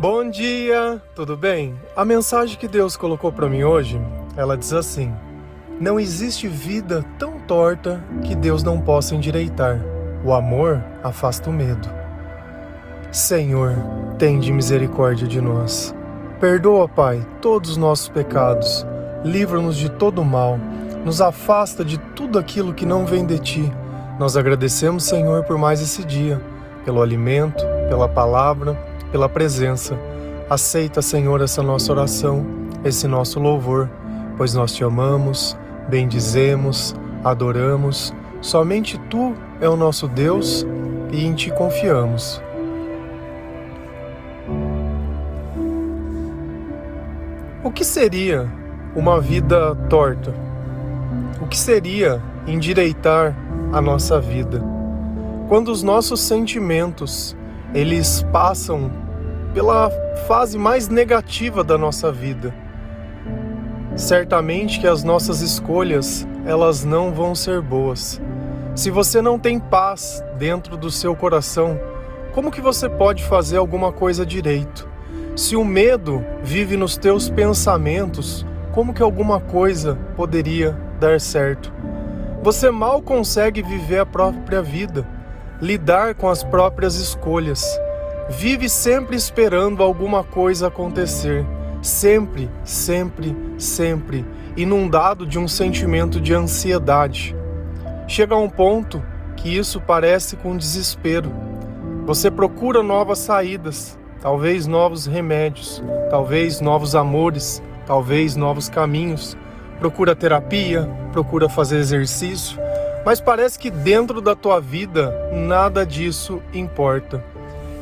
Bom dia, tudo bem? A mensagem que Deus colocou para mim hoje, ela diz assim: Não existe vida tão torta que Deus não possa endireitar. O amor afasta o medo. Senhor, tende misericórdia de nós. Perdoa, Pai, todos os nossos pecados. Livra-nos de todo mal. Nos afasta de tudo aquilo que não vem de ti. Nós agradecemos, Senhor, por mais esse dia, pelo alimento, pela palavra pela presença. Aceita, Senhor, essa nossa oração, esse nosso louvor, pois nós te amamos, bendizemos, adoramos. Somente tu é o nosso Deus e em ti confiamos. O que seria uma vida torta? O que seria endireitar a nossa vida? Quando os nossos sentimentos eles passam pela fase mais negativa da nossa vida. Certamente que as nossas escolhas, elas não vão ser boas. Se você não tem paz dentro do seu coração, como que você pode fazer alguma coisa direito? Se o medo vive nos teus pensamentos, como que alguma coisa poderia dar certo? Você mal consegue viver a própria vida lidar com as próprias escolhas. Vive sempre esperando alguma coisa acontecer, sempre, sempre, sempre inundado de um sentimento de ansiedade. Chega a um ponto que isso parece com desespero. Você procura novas saídas, talvez novos remédios, talvez novos amores, talvez novos caminhos. Procura terapia, procura fazer exercício, mas parece que dentro da tua vida nada disso importa.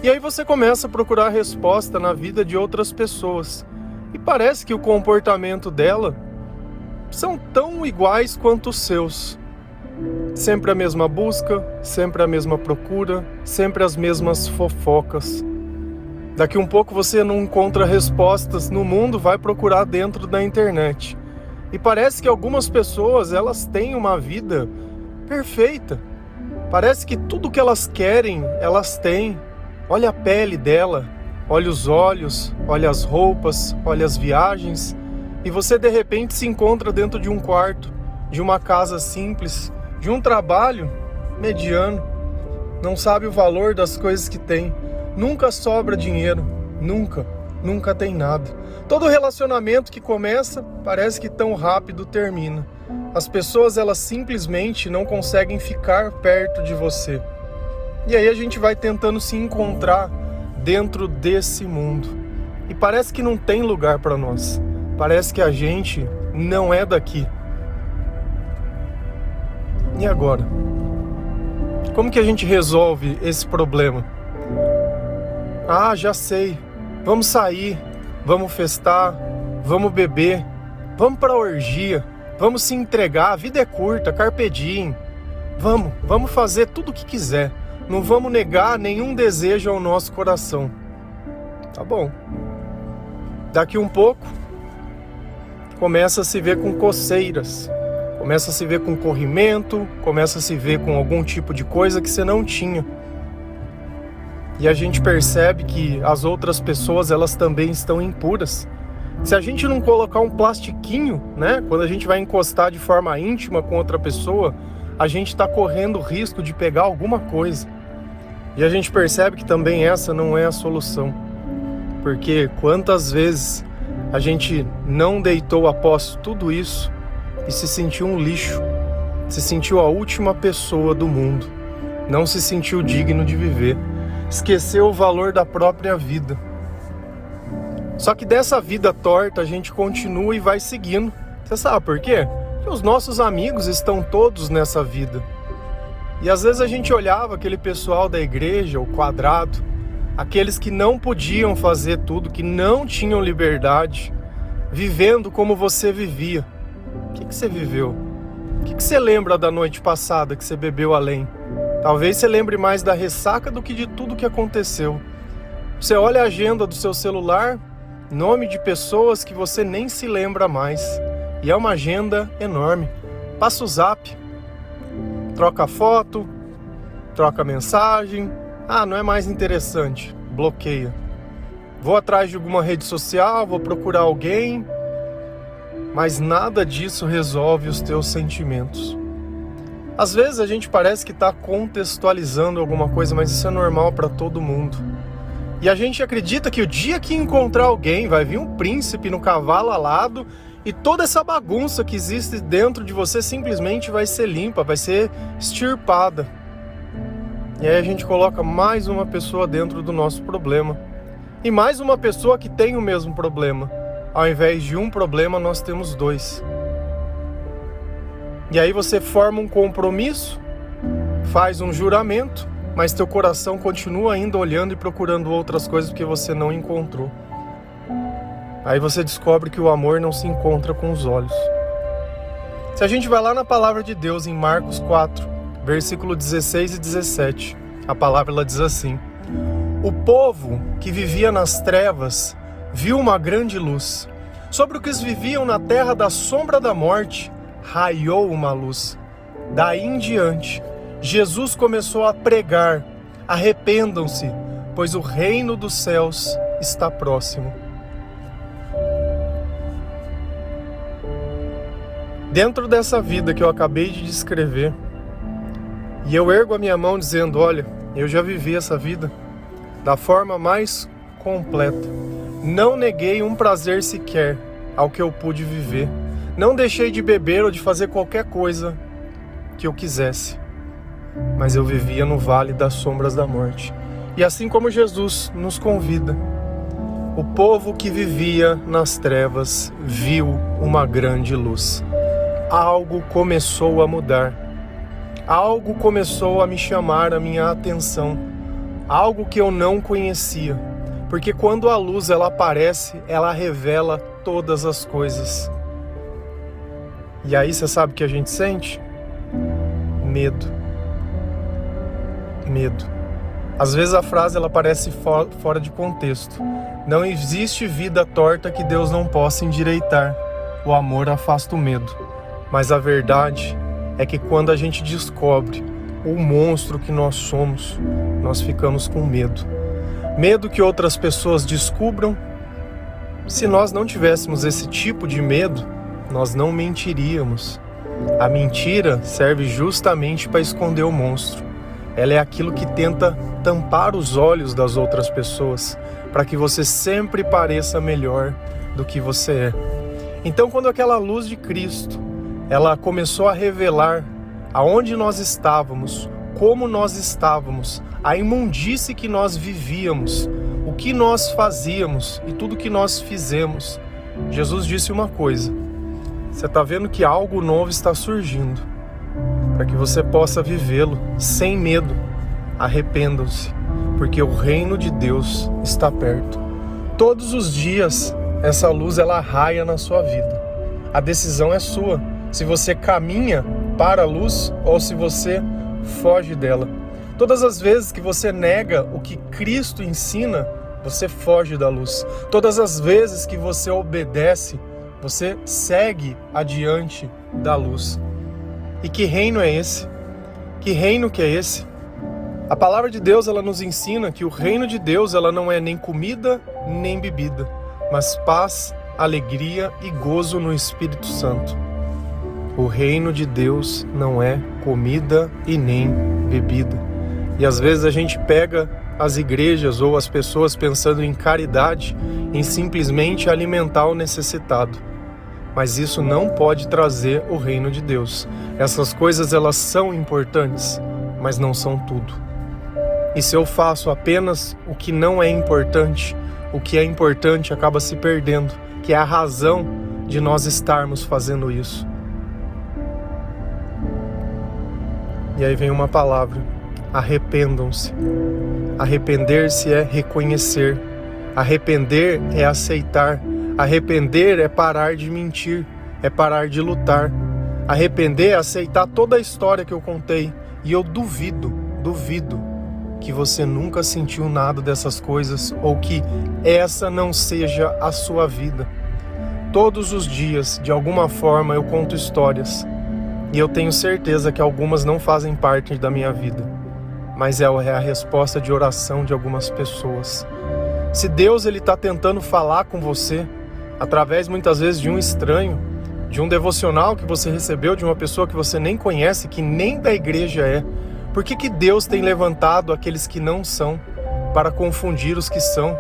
E aí você começa a procurar resposta na vida de outras pessoas. E parece que o comportamento dela são tão iguais quanto os seus. Sempre a mesma busca, sempre a mesma procura, sempre as mesmas fofocas. Daqui um pouco você não encontra respostas no mundo, vai procurar dentro da internet. E parece que algumas pessoas, elas têm uma vida perfeita. Parece que tudo que elas querem, elas têm. Olha a pele dela, olha os olhos, olha as roupas, olha as viagens, e você de repente se encontra dentro de um quarto, de uma casa simples, de um trabalho mediano. Não sabe o valor das coisas que tem. Nunca sobra dinheiro, nunca, nunca tem nada. Todo relacionamento que começa parece que tão rápido termina. As pessoas elas simplesmente não conseguem ficar perto de você. E aí a gente vai tentando se encontrar dentro desse mundo. E parece que não tem lugar para nós. Parece que a gente não é daqui. E agora? Como que a gente resolve esse problema? Ah, já sei. Vamos sair, vamos festar, vamos beber, vamos para orgia. Vamos se entregar, a vida é curta, carpe diem. Vamos, vamos fazer tudo o que quiser. Não vamos negar nenhum desejo ao nosso coração. Tá bom. Daqui um pouco, começa a se ver com coceiras, começa a se ver com corrimento, começa a se ver com algum tipo de coisa que você não tinha. E a gente percebe que as outras pessoas elas também estão impuras. Se a gente não colocar um plastiquinho, né, quando a gente vai encostar de forma íntima com outra pessoa, a gente está correndo risco de pegar alguma coisa. E a gente percebe que também essa não é a solução. Porque quantas vezes a gente não deitou após tudo isso e se sentiu um lixo, se sentiu a última pessoa do mundo, não se sentiu digno de viver, esqueceu o valor da própria vida só que dessa vida torta a gente continua e vai seguindo. Você sabe por quê? Porque os nossos amigos estão todos nessa vida. E às vezes a gente olhava aquele pessoal da igreja, o quadrado, aqueles que não podiam fazer tudo, que não tinham liberdade, vivendo como você vivia. O que, que você viveu? O que, que você lembra da noite passada que você bebeu além? Talvez você lembre mais da ressaca do que de tudo que aconteceu. Você olha a agenda do seu celular, nome de pessoas que você nem se lembra mais. E é uma agenda enorme. Passa o zap, troca foto, troca mensagem. Ah, não é mais interessante. Bloqueia. vou atrás de alguma rede social, vou procurar alguém, mas nada disso resolve os teus sentimentos. Às vezes a gente parece que está contextualizando alguma coisa, mas isso é normal para todo mundo. E a gente acredita que o dia que encontrar alguém vai vir um príncipe no cavalo alado e toda essa bagunça que existe dentro de você simplesmente vai ser limpa, vai ser extirpada. E aí a gente coloca mais uma pessoa dentro do nosso problema. E mais uma pessoa que tem o mesmo problema. Ao invés de um problema, nós temos dois. E aí você forma um compromisso, faz um juramento, mas teu coração continua ainda olhando e procurando outras coisas porque você não encontrou. Aí você descobre que o amor não se encontra com os olhos. Se a gente vai lá na palavra de Deus em Marcos 4, versículo 16 e 17, a palavra ela diz assim: O povo que vivia nas trevas viu uma grande luz. Sobre os que viviam na terra da sombra da morte, raiou uma luz. Daí em diante, Jesus começou a pregar: arrependam-se, pois o reino dos céus está próximo. Dentro dessa vida que eu acabei de descrever, e eu ergo a minha mão dizendo: Olha, eu já vivi essa vida da forma mais completa. Não neguei um prazer sequer ao que eu pude viver. Não deixei de beber ou de fazer qualquer coisa que eu quisesse mas eu vivia no vale das sombras da morte. E assim como Jesus nos convida, o povo que vivia nas trevas viu uma grande luz. Algo começou a mudar. Algo começou a me chamar a minha atenção. Algo que eu não conhecia. Porque quando a luz ela aparece, ela revela todas as coisas. E aí você sabe o que a gente sente? Medo medo. Às vezes a frase ela parece fora de contexto. Não existe vida torta que Deus não possa endireitar. O amor afasta o medo. Mas a verdade é que quando a gente descobre o monstro que nós somos, nós ficamos com medo. Medo que outras pessoas descubram. Se nós não tivéssemos esse tipo de medo, nós não mentiríamos. A mentira serve justamente para esconder o monstro. Ela é aquilo que tenta tampar os olhos das outras pessoas para que você sempre pareça melhor do que você é. Então, quando aquela luz de Cristo, ela começou a revelar aonde nós estávamos, como nós estávamos, a imundície que nós vivíamos, o que nós fazíamos e tudo que nós fizemos, Jesus disse uma coisa: você está vendo que algo novo está surgindo para que você possa vivê-lo sem medo. Arrependam-se, porque o reino de Deus está perto. Todos os dias essa luz ela raia na sua vida. A decisão é sua. Se você caminha para a luz ou se você foge dela. Todas as vezes que você nega o que Cristo ensina, você foge da luz. Todas as vezes que você obedece, você segue adiante da luz. E que reino é esse? Que reino que é esse? A palavra de Deus ela nos ensina que o reino de Deus ela não é nem comida nem bebida, mas paz, alegria e gozo no Espírito Santo. O reino de Deus não é comida e nem bebida. E às vezes a gente pega as igrejas ou as pessoas pensando em caridade, em simplesmente alimentar o necessitado mas isso não pode trazer o reino de Deus. Essas coisas elas são importantes, mas não são tudo. E se eu faço apenas o que não é importante, o que é importante acaba se perdendo, que é a razão de nós estarmos fazendo isso. E aí vem uma palavra: arrependam-se. Arrepender-se é reconhecer. Arrepender é aceitar Arrepender é parar de mentir, é parar de lutar. Arrepender é aceitar toda a história que eu contei. E eu duvido, duvido que você nunca sentiu nada dessas coisas ou que essa não seja a sua vida. Todos os dias, de alguma forma, eu conto histórias. E eu tenho certeza que algumas não fazem parte da minha vida, mas é a resposta de oração de algumas pessoas. Se Deus ele está tentando falar com você através muitas vezes de um estranho, de um devocional que você recebeu de uma pessoa que você nem conhece, que nem da igreja é, por que, que Deus tem levantado aqueles que não são para confundir os que são?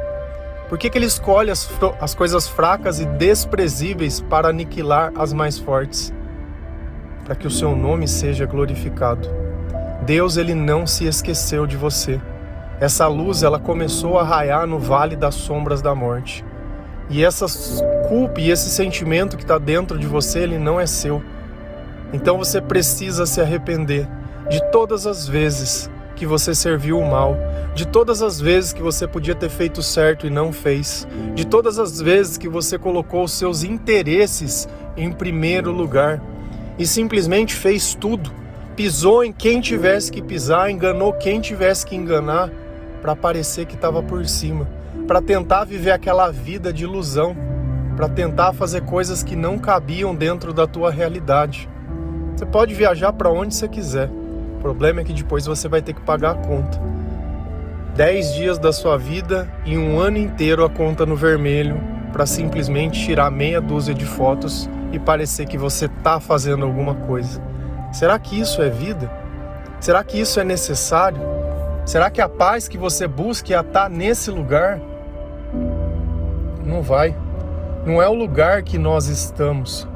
Por que, que Ele escolhe as, as coisas fracas e desprezíveis para aniquilar as mais fortes? Para que o seu nome seja glorificado. Deus ele não se esqueceu de você. Essa luz ela começou a raiar no vale das sombras da morte. E essa culpa e esse sentimento que está dentro de você, ele não é seu. Então você precisa se arrepender de todas as vezes que você serviu o mal, de todas as vezes que você podia ter feito certo e não fez, de todas as vezes que você colocou os seus interesses em primeiro lugar e simplesmente fez tudo, pisou em quem tivesse que pisar, enganou quem tivesse que enganar para parecer que estava por cima, para tentar viver aquela vida de ilusão, para tentar fazer coisas que não cabiam dentro da tua realidade. Você pode viajar para onde você quiser. O problema é que depois você vai ter que pagar a conta. Dez dias da sua vida e um ano inteiro a conta no vermelho para simplesmente tirar meia dúzia de fotos e parecer que você está fazendo alguma coisa. Será que isso é vida? Será que isso é necessário? Será que a paz que você busca é estar nesse lugar? Não vai. Não é o lugar que nós estamos,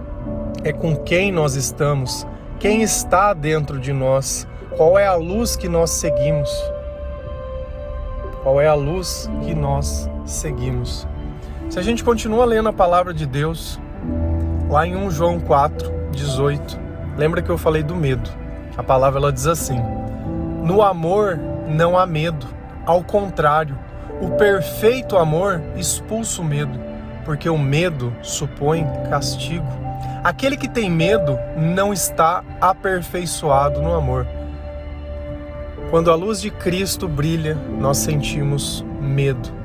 é com quem nós estamos, quem está dentro de nós, qual é a luz que nós seguimos? Qual é a luz que nós seguimos? Se a gente continua lendo a palavra de Deus, lá em 1 João 4, 18, lembra que eu falei do medo. A palavra ela diz assim: No amor não há medo, ao contrário, o perfeito amor expulsa o medo, porque o medo supõe castigo. Aquele que tem medo não está aperfeiçoado no amor. Quando a luz de Cristo brilha, nós sentimos medo.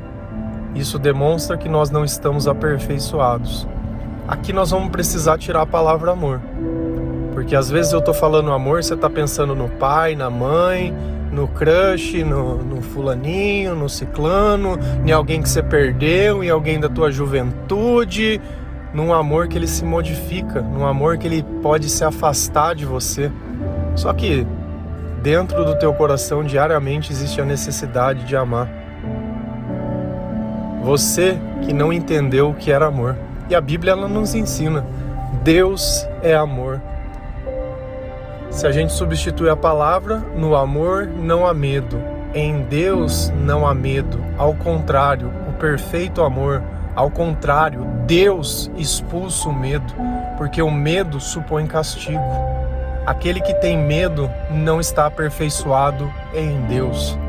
Isso demonstra que nós não estamos aperfeiçoados. Aqui nós vamos precisar tirar a palavra amor. Porque às vezes eu tô falando amor, você tá pensando no pai, na mãe, no crush, no, no fulaninho, no ciclano, em alguém que você perdeu, em alguém da tua juventude, num amor que ele se modifica, num amor que ele pode se afastar de você. Só que dentro do teu coração diariamente existe a necessidade de amar. Você que não entendeu o que era amor. E a Bíblia ela nos ensina: Deus é amor. Se a gente substitui a palavra, no amor não há medo. Em Deus não há medo. Ao contrário, o perfeito amor, ao contrário, Deus expulsa o medo, porque o medo supõe castigo. Aquele que tem medo não está aperfeiçoado em Deus.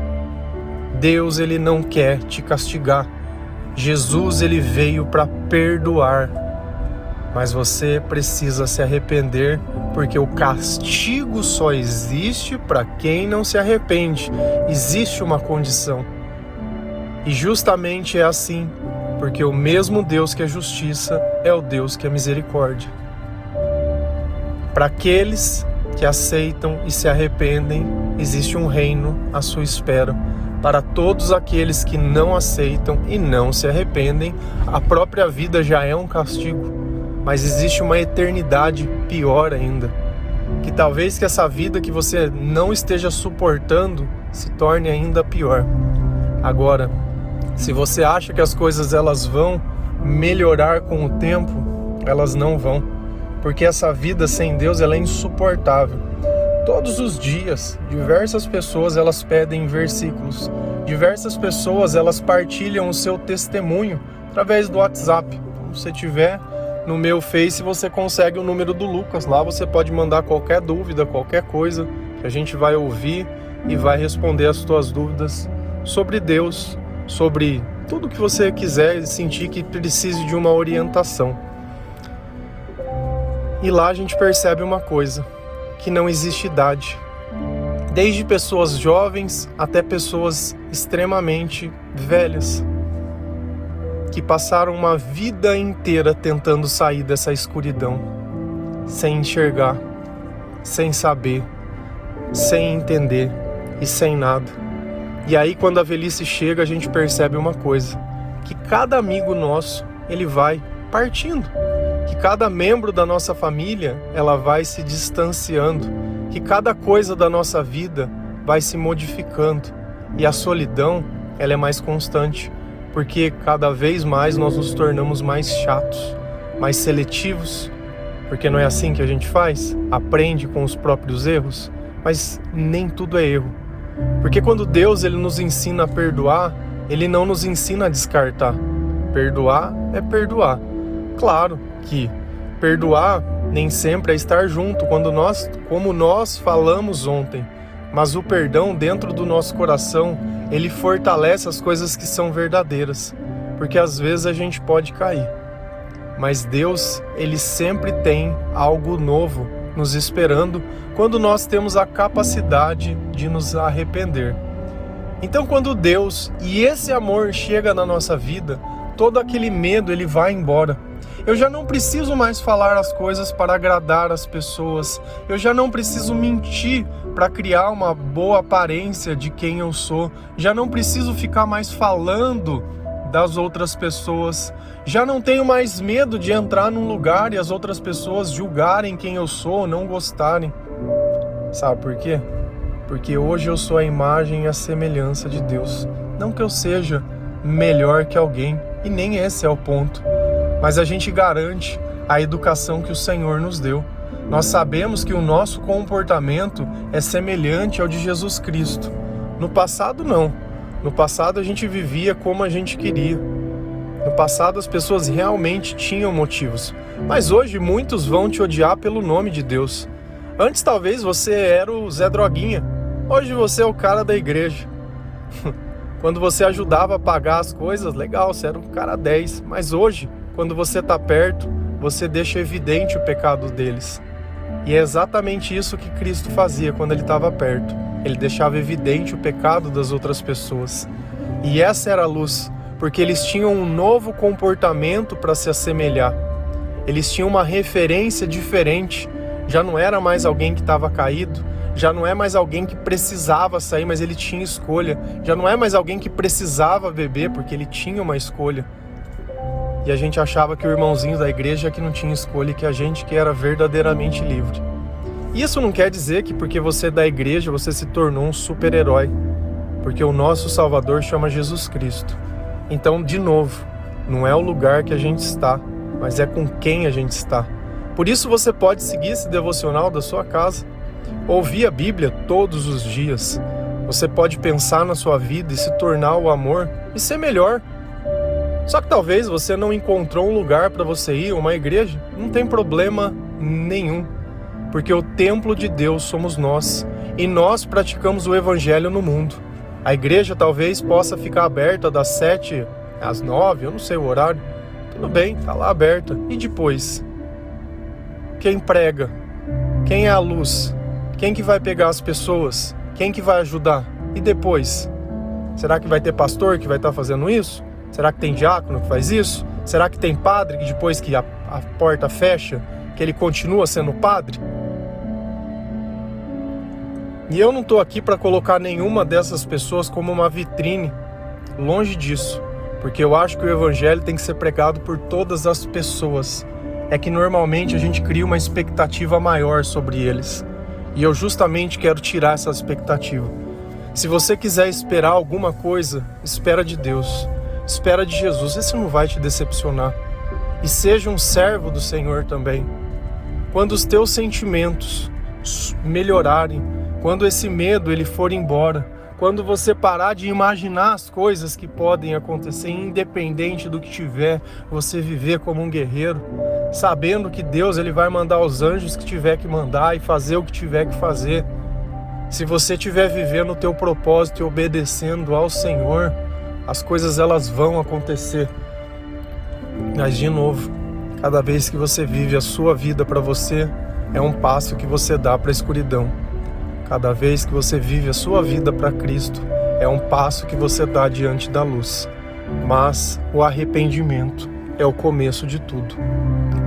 Deus ele não quer te castigar. Jesus ele veio para perdoar. Mas você precisa se arrepender, porque o castigo só existe para quem não se arrepende. Existe uma condição. E justamente é assim, porque o mesmo Deus que é justiça é o Deus que é misericórdia. Para aqueles que aceitam e se arrependem, existe um reino à sua espera. Todos aqueles que não aceitam e não se arrependem, a própria vida já é um castigo, mas existe uma eternidade pior ainda. Que talvez que essa vida que você não esteja suportando se torne ainda pior. Agora, se você acha que as coisas elas vão melhorar com o tempo, elas não vão porque essa vida sem Deus ela é insuportável. Todos os dias, diversas pessoas elas pedem versículos. Diversas pessoas elas partilham o seu testemunho através do WhatsApp. Então, se tiver no meu Face, você consegue o número do Lucas. Lá você pode mandar qualquer dúvida, qualquer coisa que a gente vai ouvir e vai responder as suas dúvidas sobre Deus, sobre tudo que você quiser e sentir que precise de uma orientação. E lá a gente percebe uma coisa: que não existe idade. Desde pessoas jovens até pessoas extremamente velhas, que passaram uma vida inteira tentando sair dessa escuridão, sem enxergar, sem saber, sem entender e sem nada. E aí quando a velhice chega, a gente percebe uma coisa, que cada amigo nosso, ele vai partindo. Que cada membro da nossa família, ela vai se distanciando, que cada coisa da nossa vida vai se modificando. E a solidão, ela é mais constante, porque cada vez mais nós nos tornamos mais chatos, mais seletivos, porque não é assim que a gente faz? Aprende com os próprios erros, mas nem tudo é erro. Porque quando Deus ele nos ensina a perdoar, ele não nos ensina a descartar. Perdoar é perdoar. Claro que perdoar nem sempre é estar junto, quando nós, como nós falamos ontem, mas o perdão dentro do nosso coração, ele fortalece as coisas que são verdadeiras, porque às vezes a gente pode cair. Mas Deus, ele sempre tem algo novo nos esperando quando nós temos a capacidade de nos arrepender. Então, quando Deus e esse amor chega na nossa vida, todo aquele medo ele vai embora. Eu já não preciso mais falar as coisas para agradar as pessoas. Eu já não preciso mentir para criar uma boa aparência de quem eu sou. Já não preciso ficar mais falando das outras pessoas. Já não tenho mais medo de entrar num lugar e as outras pessoas julgarem quem eu sou, não gostarem. Sabe por quê? Porque hoje eu sou a imagem e a semelhança de Deus. Não que eu seja melhor que alguém, e nem esse é o ponto. Mas a gente garante a educação que o Senhor nos deu. Nós sabemos que o nosso comportamento é semelhante ao de Jesus Cristo. No passado, não. No passado, a gente vivia como a gente queria. No passado, as pessoas realmente tinham motivos. Mas hoje, muitos vão te odiar pelo nome de Deus. Antes, talvez você era o Zé Droguinha. Hoje, você é o cara da igreja. Quando você ajudava a pagar as coisas, legal, você era um cara 10. Mas hoje, quando você está perto, você deixa evidente o pecado deles. E é exatamente isso que Cristo fazia quando ele estava perto. Ele deixava evidente o pecado das outras pessoas. E essa era a luz, porque eles tinham um novo comportamento para se assemelhar. Eles tinham uma referência diferente. Já não era mais alguém que estava caído, já não é mais alguém que precisava sair, mas ele tinha escolha. Já não é mais alguém que precisava beber, porque ele tinha uma escolha. E a gente achava que o irmãozinho da igreja que não tinha escolha e que a gente que era verdadeiramente livre. Isso não quer dizer que porque você é da igreja você se tornou um super-herói, porque o nosso Salvador chama Jesus Cristo. Então, de novo, não é o lugar que a gente está, mas é com quem a gente está. Por isso você pode seguir esse devocional da sua casa, ouvir a Bíblia todos os dias. Você pode pensar na sua vida e se tornar o amor e ser melhor só que talvez você não encontrou um lugar para você ir, uma igreja, não tem problema nenhum, porque o templo de Deus somos nós e nós praticamos o evangelho no mundo. A igreja talvez possa ficar aberta das sete às nove, eu não sei o horário. Tudo bem, tá lá aberta. E depois? Quem prega? Quem é a luz? Quem que vai pegar as pessoas? Quem que vai ajudar? E depois? Será que vai ter pastor que vai estar tá fazendo isso? Será que tem diácono que faz isso? Será que tem padre que depois que a, a porta fecha, que ele continua sendo padre? E eu não estou aqui para colocar nenhuma dessas pessoas como uma vitrine, longe disso, porque eu acho que o evangelho tem que ser pregado por todas as pessoas. É que normalmente a gente cria uma expectativa maior sobre eles. E eu justamente quero tirar essa expectativa. Se você quiser esperar alguma coisa, espera de Deus. Espera de Jesus, esse não vai te decepcionar. E seja um servo do Senhor também. Quando os teus sentimentos melhorarem, quando esse medo ele for embora, quando você parar de imaginar as coisas que podem acontecer, independente do que tiver, você viver como um guerreiro, sabendo que Deus ele vai mandar os anjos que tiver que mandar e fazer o que tiver que fazer. Se você estiver vivendo o teu propósito e obedecendo ao Senhor, as coisas elas vão acontecer. Mas de novo, cada vez que você vive a sua vida para você, é um passo que você dá para a escuridão. Cada vez que você vive a sua vida para Cristo, é um passo que você dá diante da luz. Mas o arrependimento é o começo de tudo.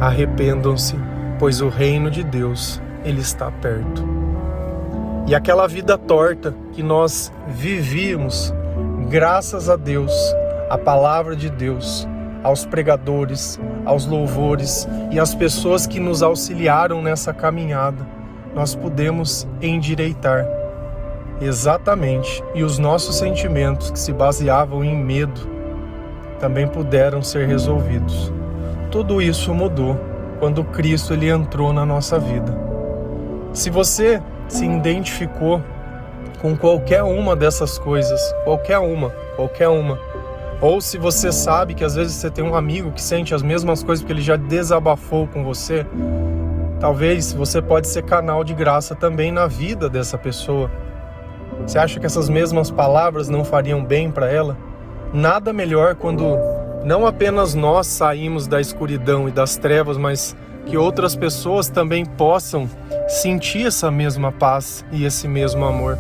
Arrependam-se, pois o reino de Deus ele está perto. E aquela vida torta que nós vivíamos, graças a Deus, a palavra de Deus, aos pregadores, aos louvores e às pessoas que nos auxiliaram nessa caminhada, nós pudemos endireitar. Exatamente. E os nossos sentimentos que se baseavam em medo também puderam ser resolvidos. Tudo isso mudou quando Cristo ele entrou na nossa vida. Se você se identificou com qualquer uma dessas coisas, qualquer uma, qualquer uma, ou se você sabe que às vezes você tem um amigo que sente as mesmas coisas porque ele já desabafou com você, talvez você pode ser canal de graça também na vida dessa pessoa. Você acha que essas mesmas palavras não fariam bem para ela? Nada melhor quando não apenas nós saímos da escuridão e das trevas, mas que outras pessoas também possam sentir essa mesma paz e esse mesmo amor.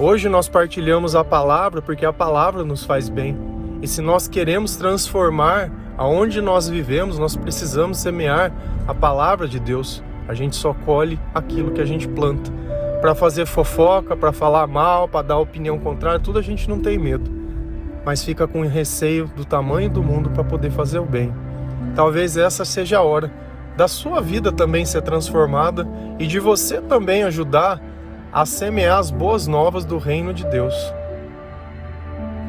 Hoje nós partilhamos a palavra porque a palavra nos faz bem. E se nós queremos transformar aonde nós vivemos, nós precisamos semear a palavra de Deus. A gente só colhe aquilo que a gente planta. Para fazer fofoca, para falar mal, para dar opinião contrária, tudo a gente não tem medo. Mas fica com receio do tamanho do mundo para poder fazer o bem. Talvez essa seja a hora da sua vida também ser transformada e de você também ajudar a semear as boas novas do reino de Deus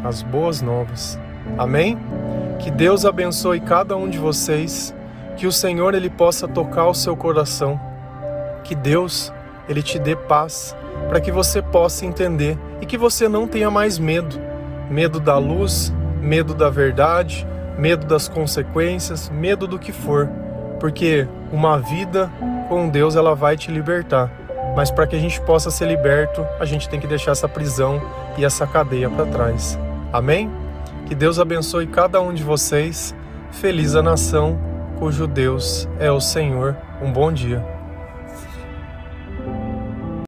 as boas novas. Amém? Que Deus abençoe cada um de vocês, que o Senhor ele possa tocar o seu coração, que Deus ele te dê paz, para que você possa entender e que você não tenha mais medo, medo da luz, medo da verdade, medo das consequências, medo do que for, porque uma vida com Deus ela vai te libertar. Mas para que a gente possa ser liberto, a gente tem que deixar essa prisão e essa cadeia para trás. Amém? Que Deus abençoe cada um de vocês. Feliz a nação cujo Deus é o Senhor. Um bom dia.